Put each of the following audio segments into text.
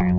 Think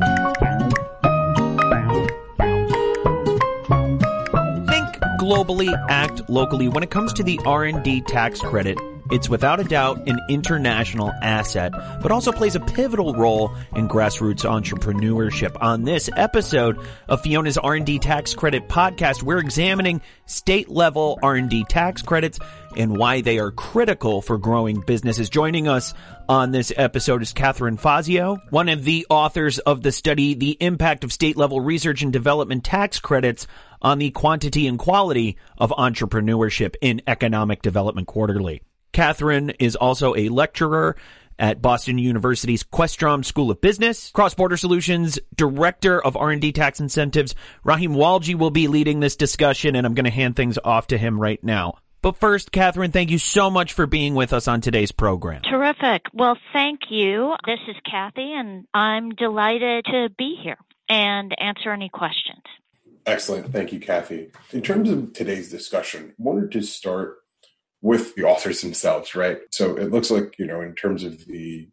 globally, act locally. When it comes to the R&D tax credit, it's without a doubt an international asset, but also plays a pivotal role in grassroots entrepreneurship. On this episode of Fiona's R&D tax credit podcast, we're examining state level R&D tax credits and why they are critical for growing businesses. Joining us on this episode is Catherine Fazio, one of the authors of the study, The Impact of State Level Research and Development Tax Credits on the Quantity and Quality of Entrepreneurship in Economic Development Quarterly. Catherine is also a lecturer at Boston University's Questrom School of Business. Cross-Border Solutions Director of R&D Tax Incentives, Rahim Walji will be leading this discussion and I'm going to hand things off to him right now. But first, Catherine, thank you so much for being with us on today's program. Terrific. Well, thank you. This is Kathy and I'm delighted to be here and answer any questions. Excellent. Thank you, Kathy. In terms of today's discussion, I wanted to start with the authors themselves, right? So it looks like, you know, in terms of the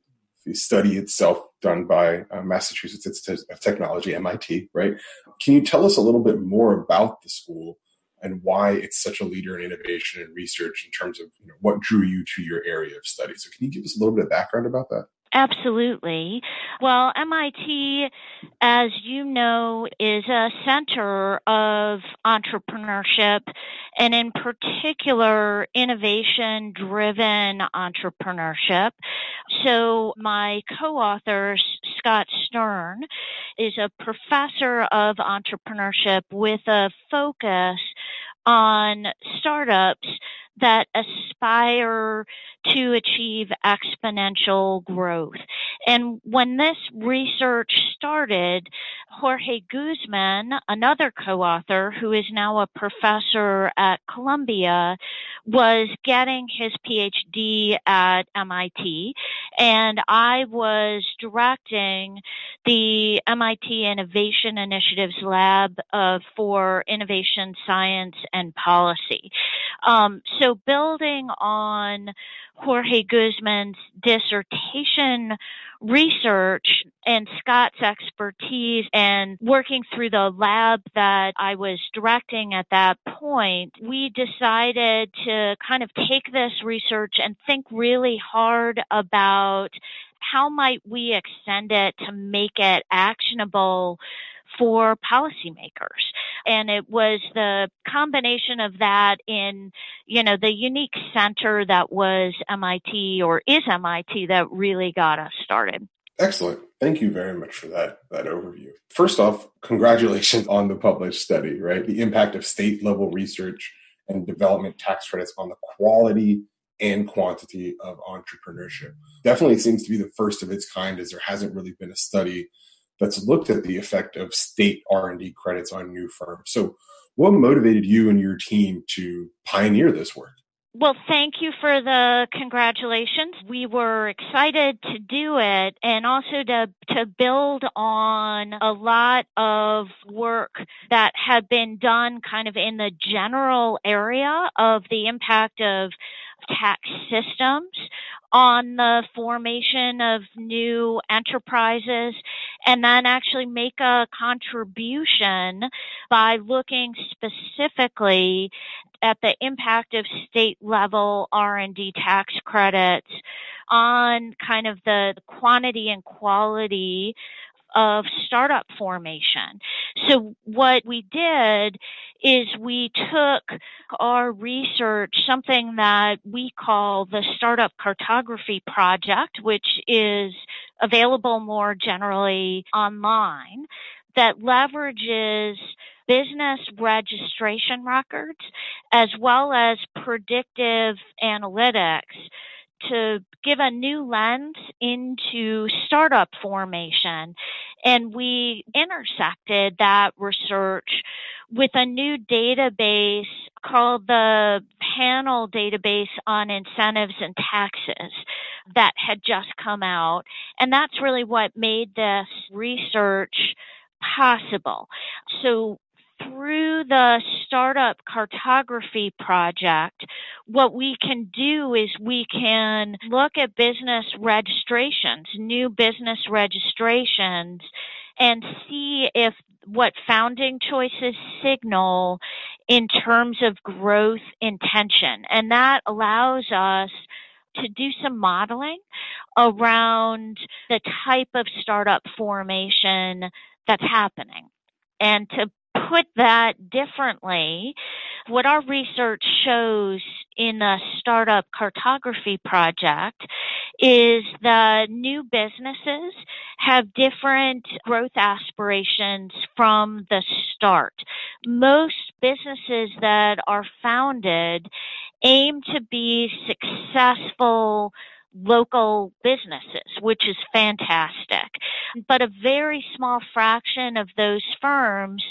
the study itself done by uh, Massachusetts Institute of Technology, MIT, right? Can you tell us a little bit more about the school and why it's such a leader in innovation and research in terms of you know, what drew you to your area of study? So can you give us a little bit of background about that? Absolutely. Well, MIT, as you know, is a center of entrepreneurship and in particular innovation driven entrepreneurship. So my co-author, Scott Stern, is a professor of entrepreneurship with a focus on startups that aspire to achieve exponential growth. And when this research started, Jorge Guzman, another co-author who is now a professor at Columbia, was getting his PhD at MIT and I was directing the MIT Innovation Initiatives Lab uh, for Innovation Science and Policy. Um, so building on Jorge Guzman's dissertation research and Scott's expertise and working through the lab that I was directing at that point, we decided to kind of take this research and think really hard about how might we extend it to make it actionable for policymakers. And it was the combination of that in, you know, the unique center that was MIT or is MIT that really got us started. Excellent. Thank you very much for that, that overview. First off, congratulations on the published study, right? The impact of state level research and development tax credits on the quality and quantity of entrepreneurship. Definitely seems to be the first of its kind as there hasn't really been a study that's looked at the effect of state R&D credits on new firms. So what motivated you and your team to pioneer this work? Well, thank you for the congratulations. We were excited to do it and also to, to build on a lot of work that had been done kind of in the general area of the impact of tax systems on the formation of new enterprises and then actually make a contribution by looking specifically at the impact of state level R&D tax credits on kind of the quantity and quality of startup formation. So what we did is we took our research, something that we call the Startup Cartography Project, which is available more generally online, that leverages business registration records as well as predictive analytics to give a new lens into startup formation. And we intersected that research with a new database called the Panel Database on Incentives and Taxes that had just come out. And that's really what made this research possible. So through the startup cartography project, what we can do is we can look at business registrations, new business registrations, and see if what founding choices signal in terms of growth intention. And that allows us to do some modeling around the type of startup formation that's happening. And to put that differently, what our research shows in the startup cartography project is that new businesses have different growth aspirations from the start. Most businesses that are founded aim to be successful local businesses, which is fantastic. But a very small fraction of those firms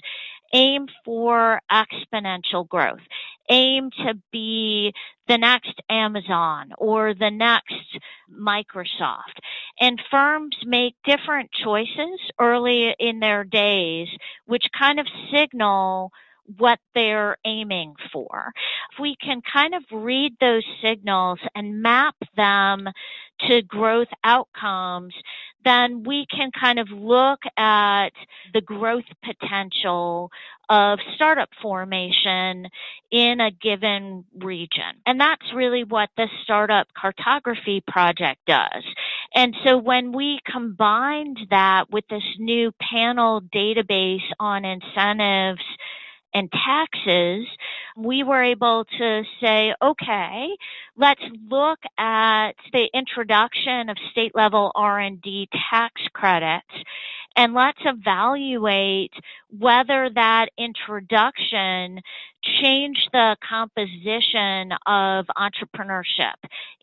aim for exponential growth, aim to be the next Amazon or the next Microsoft. And firms make different choices early in their days, which kind of signal what they're aiming for. If we can kind of read those signals and map them to growth outcomes, then we can kind of look at the growth potential of startup formation in a given region. And that's really what the startup cartography project does. And so when we combined that with this new panel database on incentives and taxes, we were able to say, okay, let's look at the introduction of state level R&D tax credits and let's evaluate whether that introduction changed the composition of entrepreneurship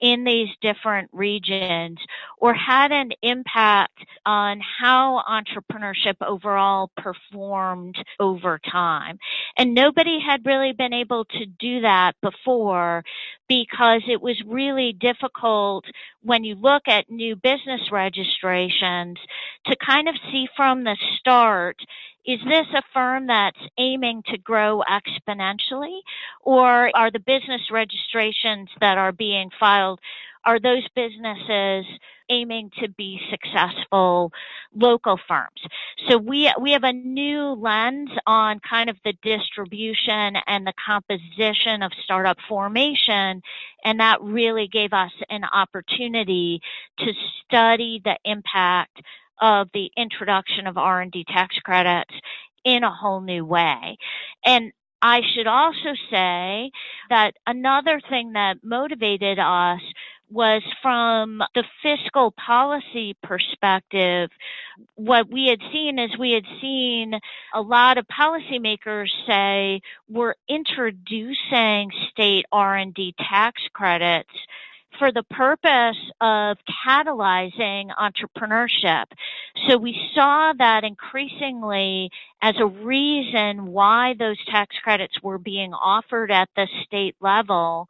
in these different regions or had an impact on how entrepreneurship overall performed over time. And nobody had really been able to do that before because it was really difficult when you look at new business registrations to kind of see from the start is this a firm that's aiming to grow exponentially or are the business registrations that are being filed are those businesses aiming to be successful local firms. So we we have a new lens on kind of the distribution and the composition of startup formation and that really gave us an opportunity to study the impact of the introduction of R&D tax credits in a whole new way. And I should also say that another thing that motivated us was from the fiscal policy perspective. What we had seen is we had seen a lot of policymakers say we're introducing state R&D tax credits for the purpose of catalyzing entrepreneurship. So we saw that increasingly as a reason why those tax credits were being offered at the state level.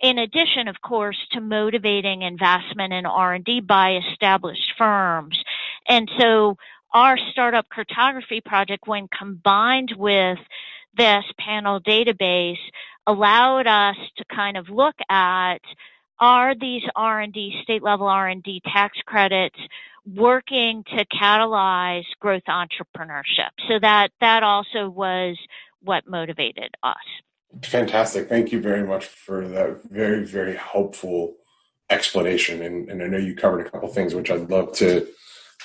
In addition, of course, to motivating investment in R&D by established firms. And so our startup cartography project, when combined with this panel database, allowed us to kind of look at are these R&D, state level R&D tax credits working to catalyze growth entrepreneurship? So that, that also was what motivated us. Fantastic. Thank you very much for that very, very helpful explanation. And, and I know you covered a couple things which I'd love to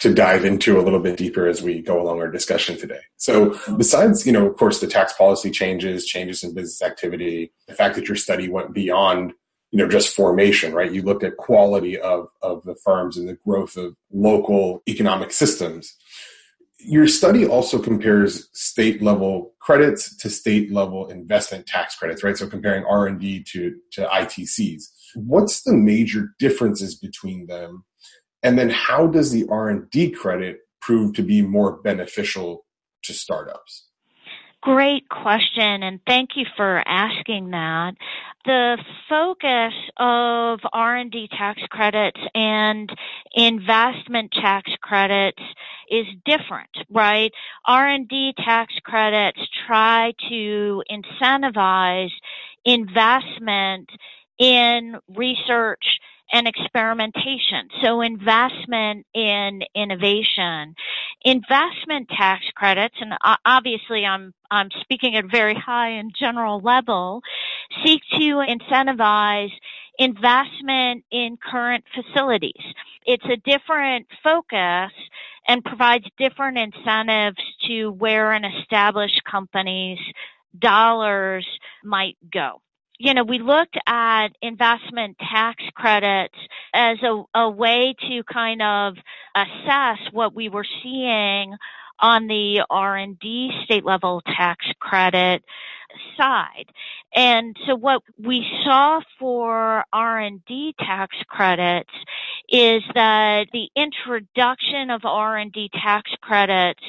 to dive into a little bit deeper as we go along our discussion today. So besides, you know, of course, the tax policy changes, changes in business activity, the fact that your study went beyond you know just formation right? You looked at quality of of the firms and the growth of local economic systems. Your study also compares state level credits to state level investment tax credits right? So comparing r&d to to itcs what's the major differences between them? And then how does the r&d credit prove to be more beneficial to startups? Great question, and thank you for asking that. The focus of R&D tax credits and investment tax credits is different, right? R&D tax credits try to incentivize investment in research and experimentation. So investment in innovation, investment tax credits, and obviously I'm, I'm speaking at very high and general level, seek to incentivize investment in current facilities. It's a different focus and provides different incentives to where an established company's dollars might go you know, we looked at investment tax credits as a, a way to kind of assess what we were seeing on the R&D state level tax credit side. And so what we saw for R&D tax credits is that the introduction of R&D tax credits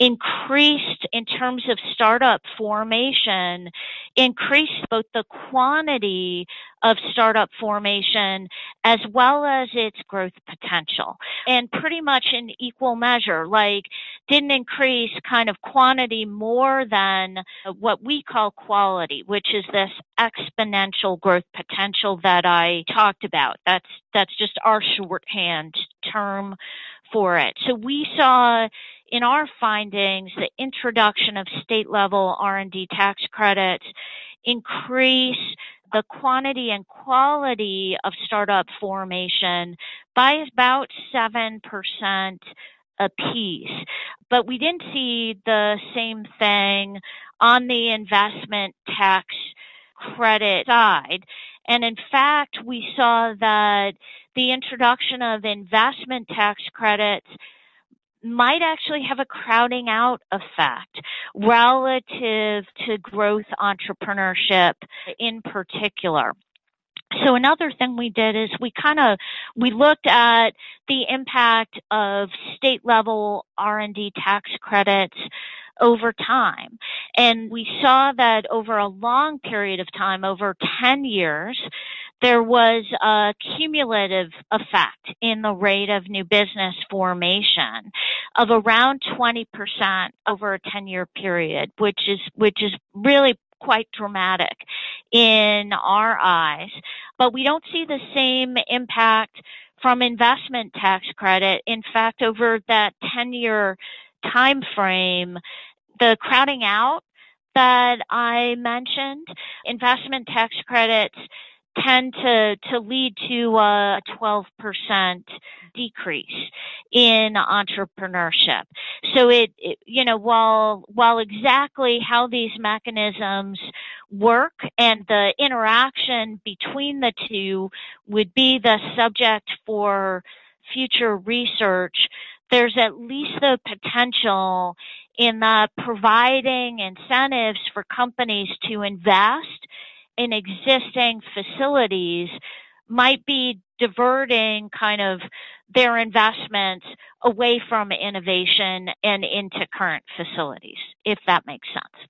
increased in terms of startup formation, increased both the quantity of startup formation as well as its growth potential and pretty much in equal measure, like didn't increase kind of quantity more than what we call quality, which is this exponential growth potential that I talked about. That's, that's just our shorthand term for it. So we saw in our findings the introduction of state level R&D tax credits increase the quantity and quality of startup formation by about 7% a piece. But we didn't see the same thing on the investment tax credit side. And in fact, we saw that the introduction of investment tax credits might actually have a crowding out effect relative to growth entrepreneurship in particular. So another thing we did is we kind of we looked at the impact of state level R&D tax credits over time. And we saw that over a long period of time, over 10 years, there was a cumulative effect in the rate of new business formation of around 20% over a 10 year period, which is, which is really quite dramatic in our eyes. But we don't see the same impact from investment tax credit. In fact, over that 10 year time frame, the crowding out that I mentioned, investment tax credits tend to, to lead to a 12% decrease in entrepreneurship. So it, it, you know, while, while exactly how these mechanisms work and the interaction between the two would be the subject for future research, there's at least the potential in the providing incentives for companies to invest in existing facilities might be diverting kind of their investments away from innovation and into current facilities, if that makes sense.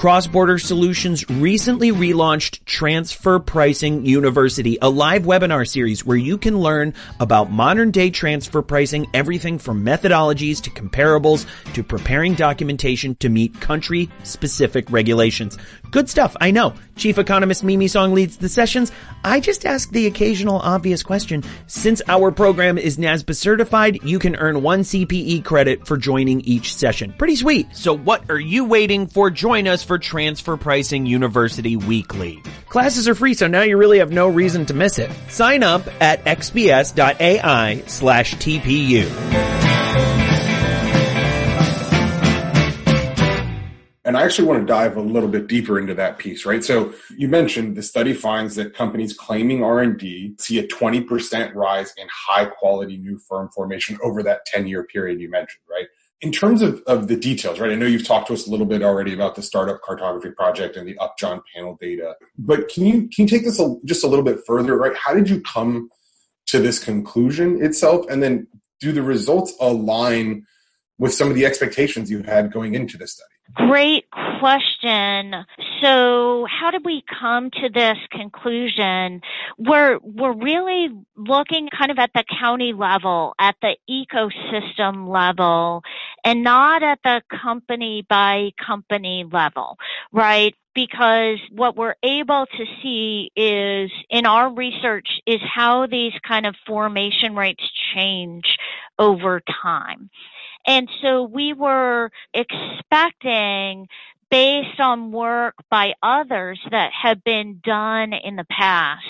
Cross Border Solutions recently relaunched Transfer Pricing University, a live webinar series where you can learn about modern day transfer pricing, everything from methodologies to comparables to preparing documentation to meet country specific regulations. Good stuff, I know. Chief Economist Mimi Song leads the sessions. I just ask the occasional obvious question. Since our program is NASBA certified, you can earn one CPE credit for joining each session. Pretty sweet. So what are you waiting for? Join us for Transfer Pricing University Weekly. Classes are free, so now you really have no reason to miss it. Sign up at xbs.ai slash TPU. And I actually want to dive a little bit deeper into that piece, right? So you mentioned the study finds that companies claiming R&D see a 20% rise in high quality new firm formation over that 10 year period you mentioned, right? In terms of, of the details, right? I know you've talked to us a little bit already about the startup cartography project and the Upjohn panel data, but can you, can you take this a, just a little bit further, right? How did you come to this conclusion itself? And then do the results align with some of the expectations you had going into this study? Great question. so how did we come to this conclusion? We're, we're really looking kind of at the county level, at the ecosystem level, and not at the company by company level, right? Because what we're able to see is in our research is how these kind of formation rates change over time. And so we were expecting based on work by others that have been done in the past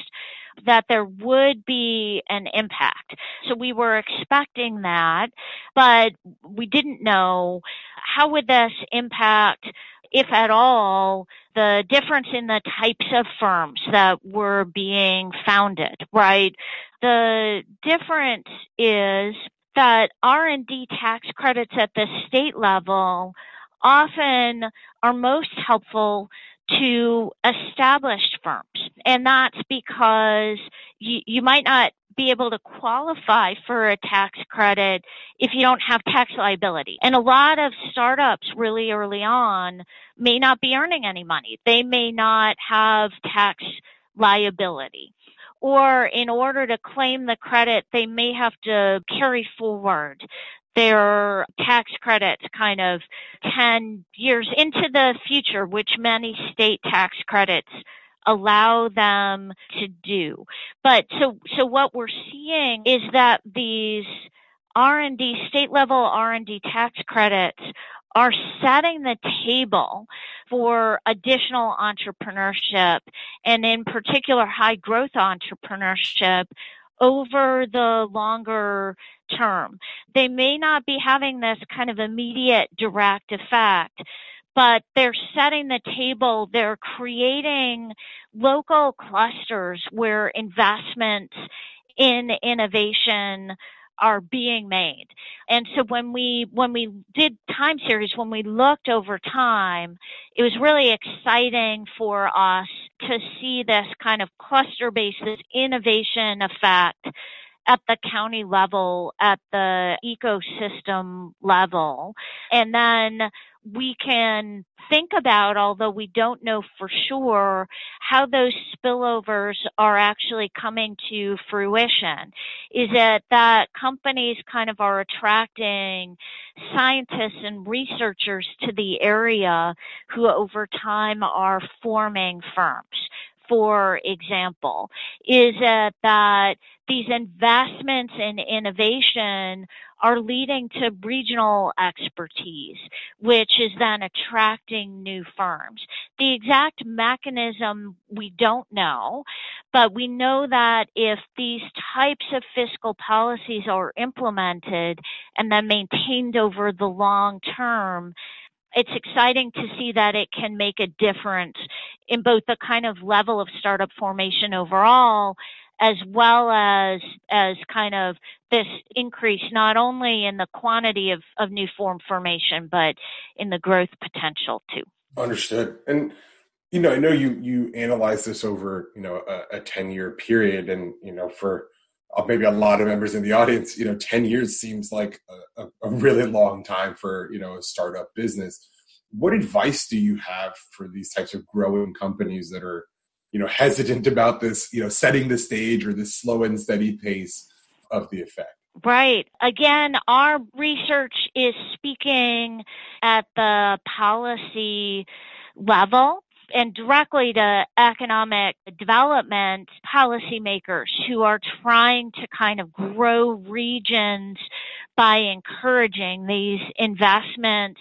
that there would be an impact. So we were expecting that, but we didn't know how would this impact if at all, the difference in the types of firms that were being founded, right? The difference is that R&D tax credits at the state level often are most helpful to established firms. And that's because you, you might not be able to qualify for a tax credit if you don't have tax liability. And a lot of startups really early on may not be earning any money. They may not have tax liability. Or in order to claim the credit, they may have to carry forward their tax credits kind of 10 years into the future, which many state tax credits allow them to do. But so, so what we're seeing is that these R&D, state level R&D tax credits are setting the table for additional entrepreneurship and in particular high growth entrepreneurship over the longer term. They may not be having this kind of immediate direct effect, but they're setting the table. They're creating local clusters where investments in innovation are being made. And so when we when we did time series, when we looked over time, it was really exciting for us to see this kind of cluster based, this innovation effect at the county level, at the ecosystem level. And then we can think about, although we don't know for sure, how those spillovers are actually coming to fruition. Is it that companies kind of are attracting scientists and researchers to the area who over time are forming firms? for example? Is it that these investments in innovation are leading to regional expertise, which is then attracting new firms. The exact mechanism we don't know, but we know that if these types of fiscal policies are implemented and then maintained over the long term, it's exciting to see that it can make a difference in both the kind of level of startup formation overall as well as as kind of this increase not only in the quantity of, of new form formation but in the growth potential too. Understood. And you know i know you you analyze this over you know a, a 10 year period and you know for uh, maybe a lot of members in the audience you know 10 years seems like a, a really long time for you know a startup business. What advice do you have for these types of growing companies that are you know hesitant about this you know setting the stage or this slow and steady pace of the effect Right. Again, our research is speaking at the policy level and directly to economic development policymakers who are trying to kind of grow regions by encouraging these investments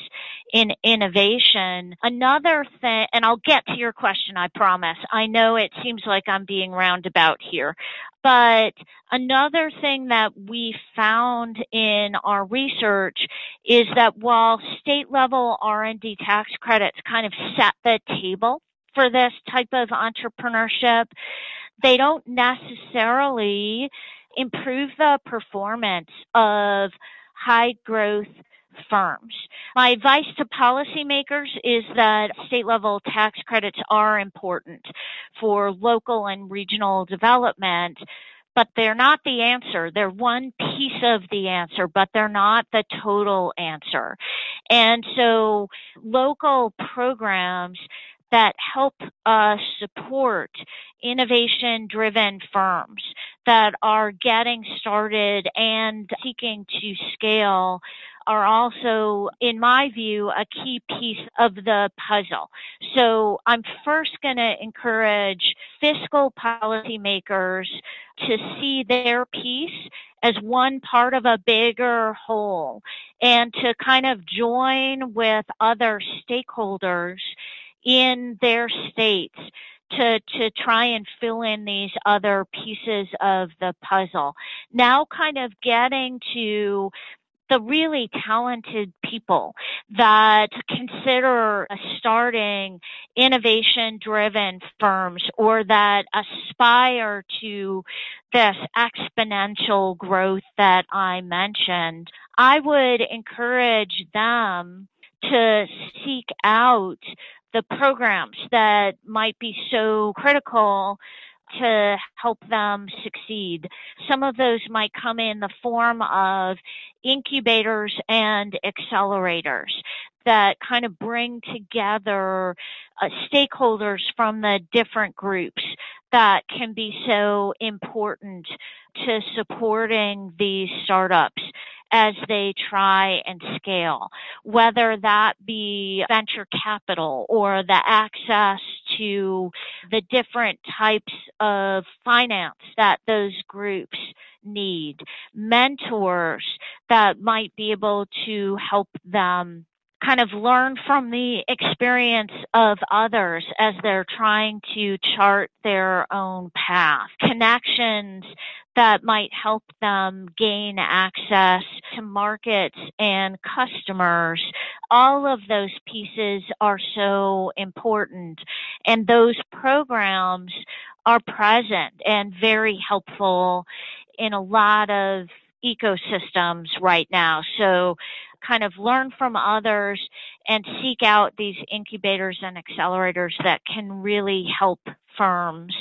in innovation. Another thing, and I'll get to your question, I promise. I know it seems like I'm being roundabout here, but another thing that we found in our research is that while state level R&D tax credits kind of set the table for this type of entrepreneurship, they don't necessarily improve the performance of high growth firms. My advice to policymakers is that state level tax credits are important for local and regional development, but they're not the answer. They're one piece of the answer, but they're not the total answer. And so local programs that help uh, support innovation driven firms that are getting started and seeking to scale are also, in my view, a key piece of the puzzle. So I'm first going to encourage fiscal policymakers to see their piece as one part of a bigger whole and to kind of join with other stakeholders in their states to to try and fill in these other pieces of the puzzle. Now kind of getting to the really talented people that consider starting innovation driven firms or that aspire to this exponential growth that I mentioned, I would encourage them to seek out the programs that might be so critical to help them succeed. Some of those might come in the form of incubators and accelerators that kind of bring together uh, stakeholders from the different groups that can be so important to supporting these startups as they try and scale, whether that be venture capital or the access to the different types of finance that those groups need, mentors that might be able to help them kind of learn from the experience of others as they're trying to chart their own path. Connections that might help them gain access to markets and customers. All of those pieces are so important and those programs are present and very helpful in a lot of ecosystems right now. So kind of learn from others and seek out these incubators and accelerators that can really help firms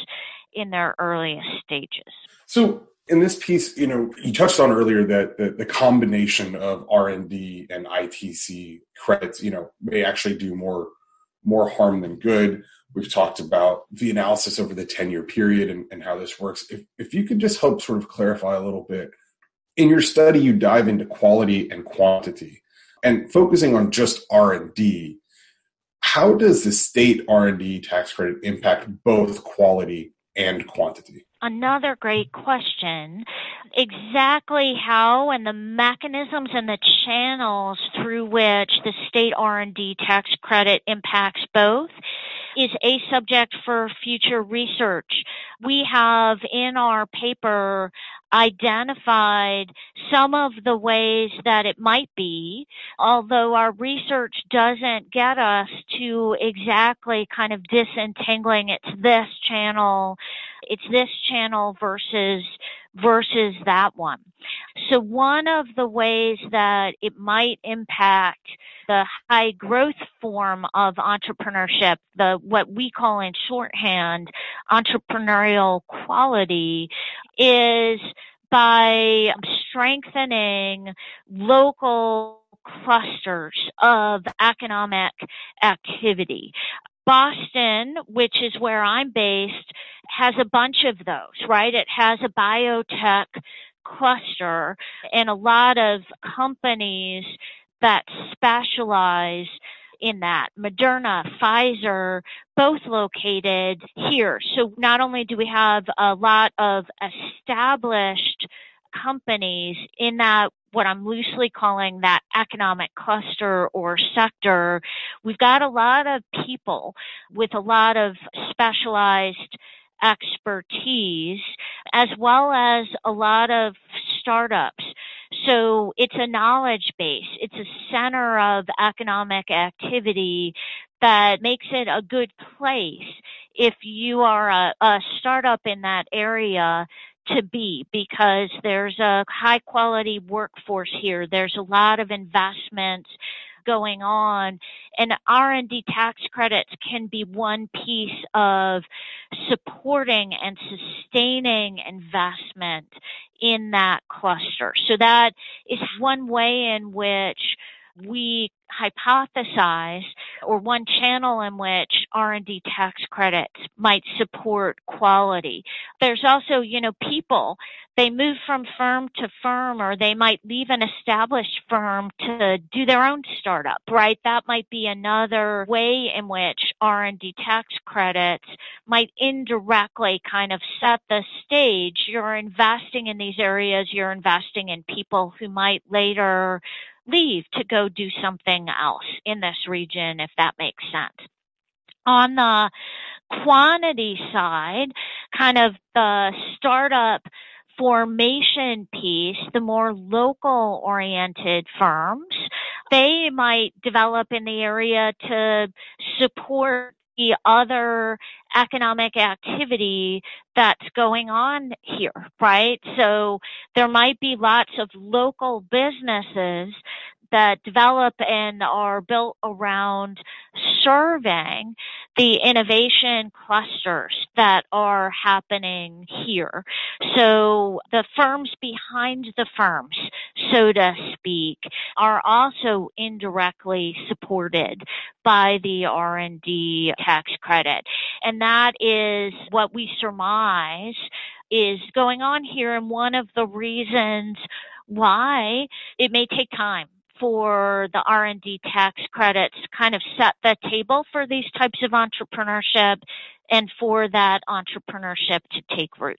in their earliest stages. So in this piece, you know, you touched on earlier that the, the combination of R and D and ITC credits, you know, may actually do more more harm than good. We've talked about the analysis over the 10 year period and, and how this works. If, if you could just help sort of clarify a little bit in your study, you dive into quality and quantity and focusing on just R&D. How does the state R&D tax credit impact both quality and quantity? Another great question. Exactly how and the mechanisms and the channels through which the state R&D tax credit impacts both is a subject for future research. We have in our paper identified some of the ways that it might be, although our research doesn't get us to exactly kind of disentangling it's this channel, it's this channel versus versus that one. So one of the ways that it might impact the high growth form of entrepreneurship, the what we call in shorthand entrepreneurial quality is by strengthening local clusters of economic activity. Boston, which is where I'm based, has a bunch of those, right? It has a biotech cluster and a lot of companies that specialize in that. Moderna, Pfizer, both located here. So not only do we have a lot of established companies in that what I'm loosely calling that economic cluster or sector, we've got a lot of people with a lot of specialized expertise as well as a lot of startups. So it's a knowledge base. It's a center of economic activity that makes it a good place if you are a, a startup in that area to be because there's a high quality workforce here. There's a lot of investments going on and R&D tax credits can be one piece of supporting and sustaining investment in that cluster. So that is one way in which we hypothesize or one channel in which R&D tax credits might support quality. There's also, you know, people. They move from firm to firm or they might leave an established firm to do their own startup, right? That might be another way in which R&D tax credits might indirectly kind of set the stage. You're investing in these areas, you're investing in people who might later leave to go do something else in this region, if that makes sense. On the quantity side, kind of the startup formation piece, the more local oriented firms, they might develop in the area to support the other economic activity that's going on here, right? So there might be lots of local businesses that develop and are built around serving the innovation clusters that are happening here. So the firms behind the firms, so to speak, are also indirectly supported by the R&D tax credit. And that is what we surmise is going on here and one of the reasons why it may take time for the R&D tax credits kind of set the table for these types of entrepreneurship and for that entrepreneurship to take root.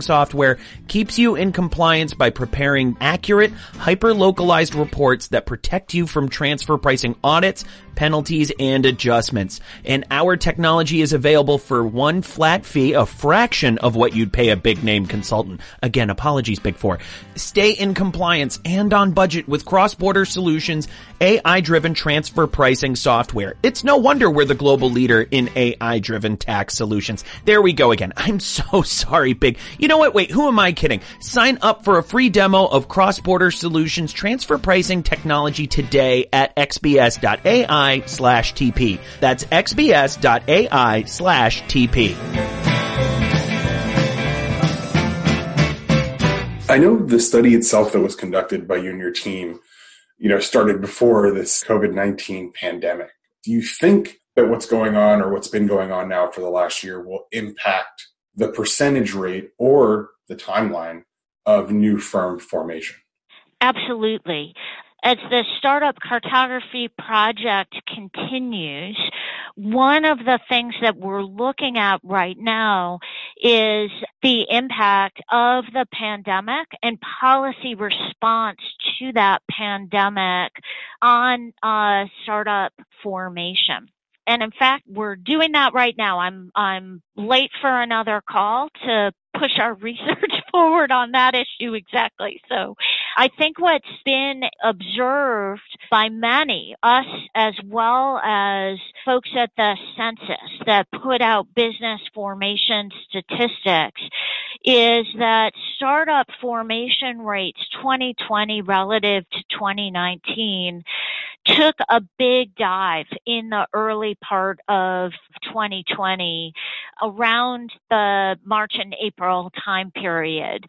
software keeps you in compliance by preparing accurate, hyper-localized reports that protect you from transfer pricing audits, penalties, and adjustments. And our technology is available for one flat fee, a fraction of what you'd pay a big name consultant. Again, apologies, Big Four. Stay in compliance and on budget with cross-border solutions, AI-driven transfer pricing software. It's no wonder we're the global leader in AI-driven tax solutions. There we go again. I'm so sorry, Big. You know what? Wait, who am I kidding? Sign up for a free demo of cross-border solutions transfer pricing technology today at xbs.ai slash TP. That's xbs.ai slash TP. I know the study itself that was conducted by you and your team, you know, started before this COVID-19 pandemic. Do you think that what's going on or what's been going on now for the last year will impact the percentage rate or the timeline of new firm formation? Absolutely. As the startup cartography project continues, one of the things that we're looking at right now is the impact of the pandemic and policy response to that pandemic on uh, startup formation. And in fact, we're doing that right now. I'm I'm late for another call to push our research forward on that issue exactly. So I think what's been observed by many, us as well as folks at the census that put out business formation statistics, is that startup formation rates 2020 relative to 2019 took a big dive in the early part of 2020 around the March and April time period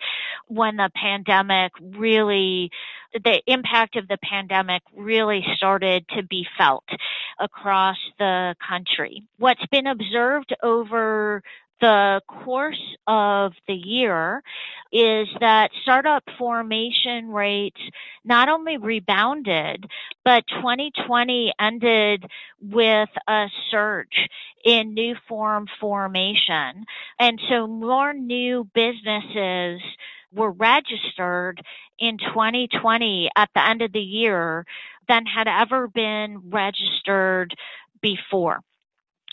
when the pandemic really the impact of the pandemic really started to be felt across the country. What's been observed over the course of the year is that startup formation rates not only rebounded, but 2020 ended with a surge in new form formation. And so more new businesses were registered in 2020 at the end of the year than had ever been registered before.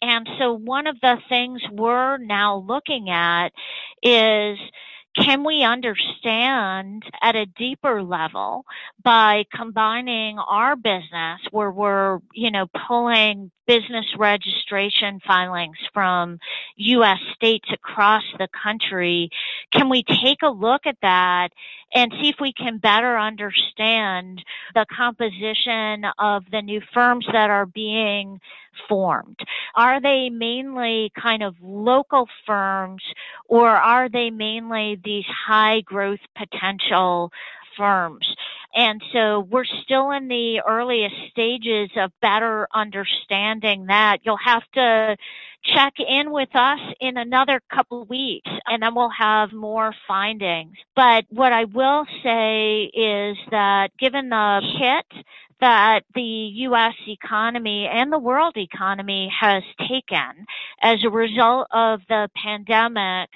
And so one of the things we're now looking at is can we understand at a deeper level by combining our business where we're, you know, pulling business registration filings from U.S. states across the country. Can we take a look at that and see if we can better understand the composition of the new firms that are being formed? Are they mainly kind of local firms or are they mainly these high growth potential firms? And so we're still in the earliest stages of better understanding that. You'll have to check in with us in another couple of weeks and then we'll have more findings. But what I will say is that given the hit that the U.S. economy and the world economy has taken as a result of the pandemic,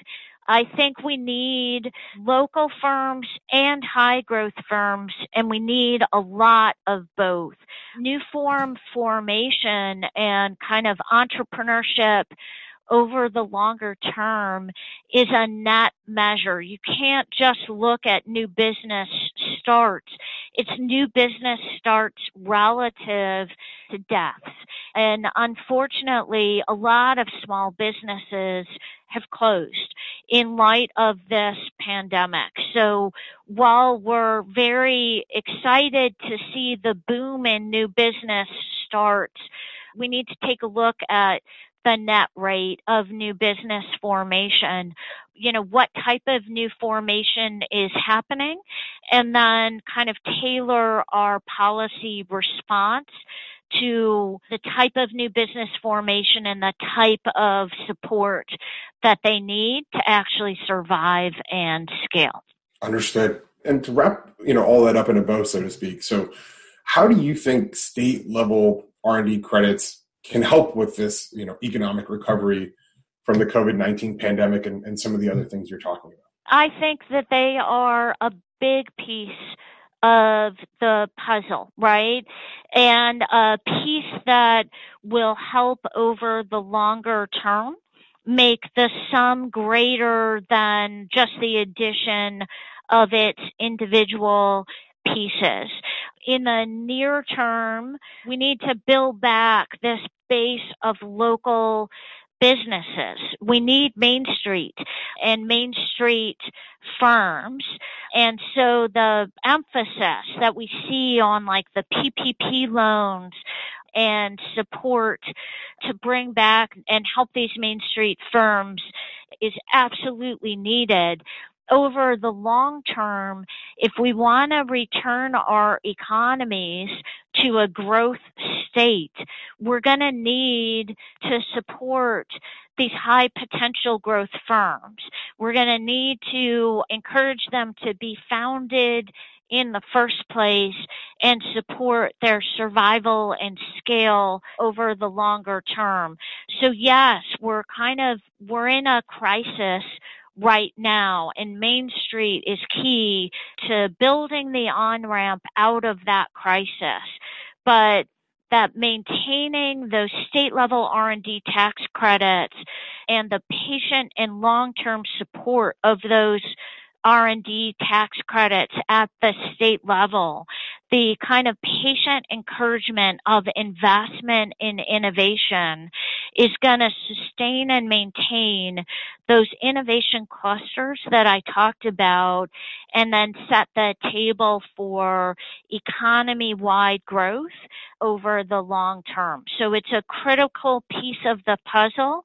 I think we need local firms and high growth firms, and we need a lot of both. New form formation and kind of entrepreneurship over the longer term is a net measure. You can't just look at new business starts. It's new business starts relative to deaths. And unfortunately, a lot of small businesses have closed in light of this pandemic. So while we're very excited to see the boom in new business starts, we need to take a look at the net rate of new business formation, you know, what type of new formation is happening, and then kind of tailor our policy response to the type of new business formation and the type of support that they need to actually survive and scale. Understood. And to wrap, you know, all that up in a bow, so to speak. So, how do you think state level R and D credits can help with this, you know, economic recovery from the COVID nineteen pandemic and, and some of the other things you're talking about? I think that they are a big piece of the puzzle, right? And a piece that will help over the longer term make the sum greater than just the addition of its individual pieces. In the near term, we need to build back this base of local businesses. We need Main Street and Main Street firms. And so the emphasis that we see on like the PPP loans and support to bring back and help these Main Street firms is absolutely needed over the long term, if we want to return our economies to a growth state, we're going to need to support these high potential growth firms. We're going to need to encourage them to be founded in the first place and support their survival and scale over the longer term. So yes, we're kind of, we're in a crisis right now and Main Street is key to building the on-ramp out of that crisis. But that maintaining those state level R&D tax credits and the patient and long-term support of those R&D tax credits at the state level, the kind of patient encouragement of investment in innovation is going to sustain and maintain those innovation clusters that I talked about and then set the table for economy wide growth over the long term. So it's a critical piece of the puzzle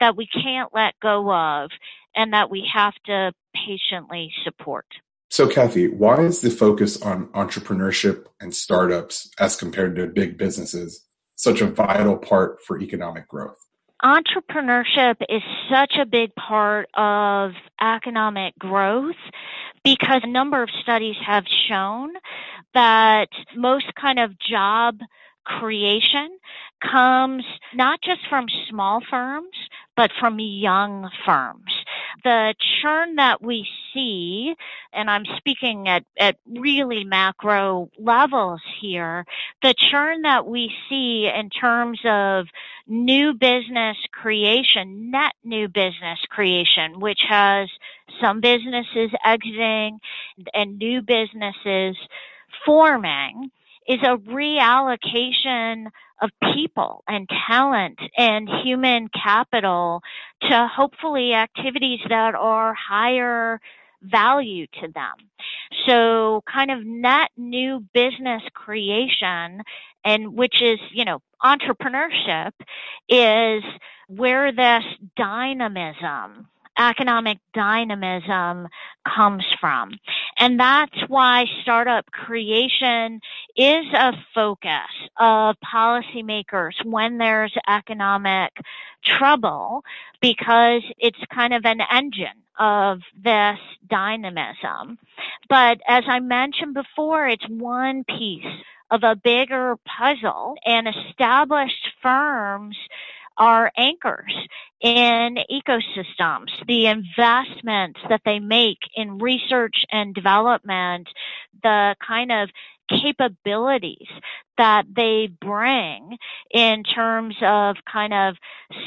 that we can't let go of and that we have to patiently support. So, Kathy, why is the focus on entrepreneurship and startups as compared to big businesses such a vital part for economic growth? Entrepreneurship is such a big part of economic growth because a number of studies have shown that most kind of job creation comes not just from small firms, but from young firms. The churn that we see, and I'm speaking at, at really macro levels here, the churn that we see in terms of new business creation, net new business creation, which has some businesses exiting and new businesses forming, is a reallocation of people and talent and human capital to hopefully activities that are higher value to them. So kind of net new business creation and which is, you know, entrepreneurship is where this dynamism economic dynamism comes from. And that's why startup creation is a focus of policymakers when there's economic trouble because it's kind of an engine of this dynamism. But as I mentioned before, it's one piece of a bigger puzzle and established firms are anchors in ecosystems. The investments that they make in research and development, the kind of capabilities that they bring in terms of kind of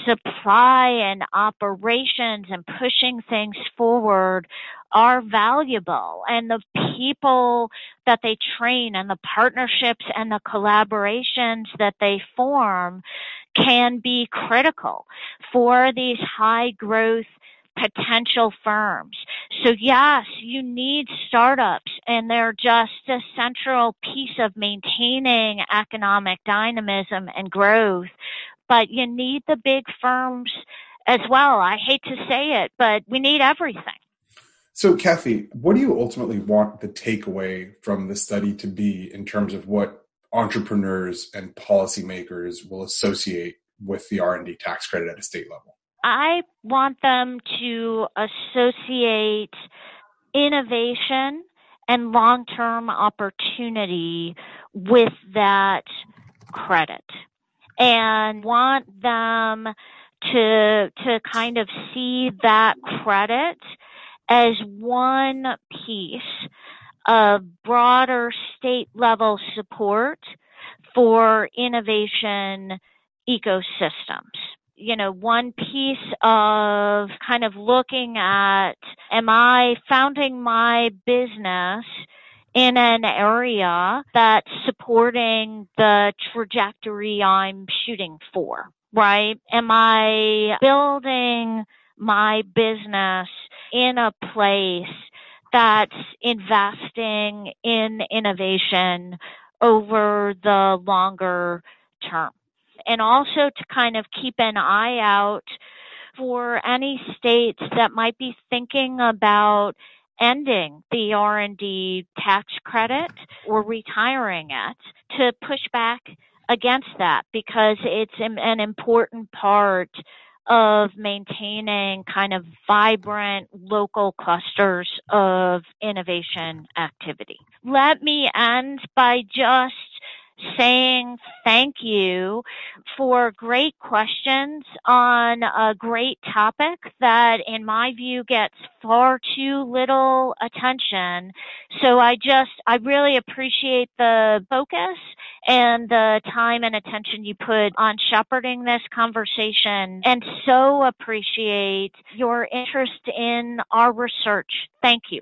supply and operations and pushing things forward are valuable and the people that they train and the partnerships and the collaborations that they form can be critical for these high growth potential firms. So yes, you need startups and they're just a central piece of maintaining economic dynamism and growth, but you need the big firms as well. I hate to say it, but we need everything. So, Kathy, what do you ultimately want the takeaway from the study to be in terms of what entrepreneurs and policymakers will associate with the R&D tax credit at a state level? I want them to associate innovation and long-term opportunity with that credit and want them to to kind of see that credit as one piece of broader state level support for innovation ecosystems you know, one piece of kind of looking at, am I founding my business in an area that's supporting the trajectory I'm shooting for, right? Am I building my business in a place that's investing in innovation over the longer term? and also to kind of keep an eye out for any states that might be thinking about ending the R&D tax credit or retiring it to push back against that because it's an important part of maintaining kind of vibrant local clusters of innovation activity. Let me end by just saying thank you for great questions on a great topic that, in my view, gets far too little attention. So I just, I really appreciate the focus and the time and attention you put on shepherding this conversation and so appreciate your interest in our research. Thank you.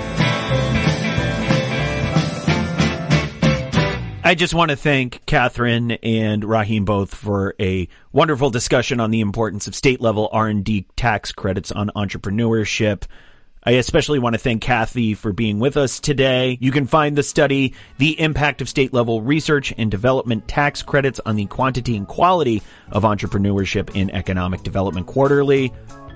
I just want to thank Catherine and Rahim both for a wonderful discussion on the importance of state level R&D tax credits on entrepreneurship. I especially want to thank Kathy for being with us today. You can find the study, The Impact of State Level Research and Development Tax Credits on the Quantity and Quality of Entrepreneurship in Economic Development Quarterly.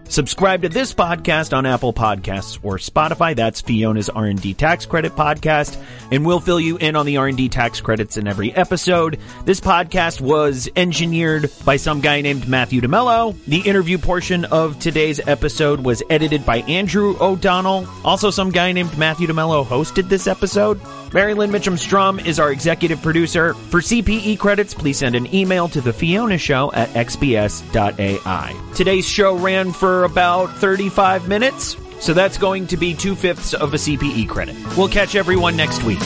Subscribe to this podcast on Apple Podcasts or Spotify. That's Fiona's R&D Tax Credit Podcast, and we'll fill you in on the R&D tax credits in every episode. This podcast was engineered by some guy named Matthew DeMello. The interview portion of today's episode was edited by Andrew O'Donnell. Also, some guy named Matthew DeMello hosted this episode. Mary Lynn Mitchum Strum is our executive producer. For CPE credits, please send an email to the Fiona Show at xbs.ai. Today's show ran about 35 minutes, so that's going to be two fifths of a CPE credit. We'll catch everyone next week.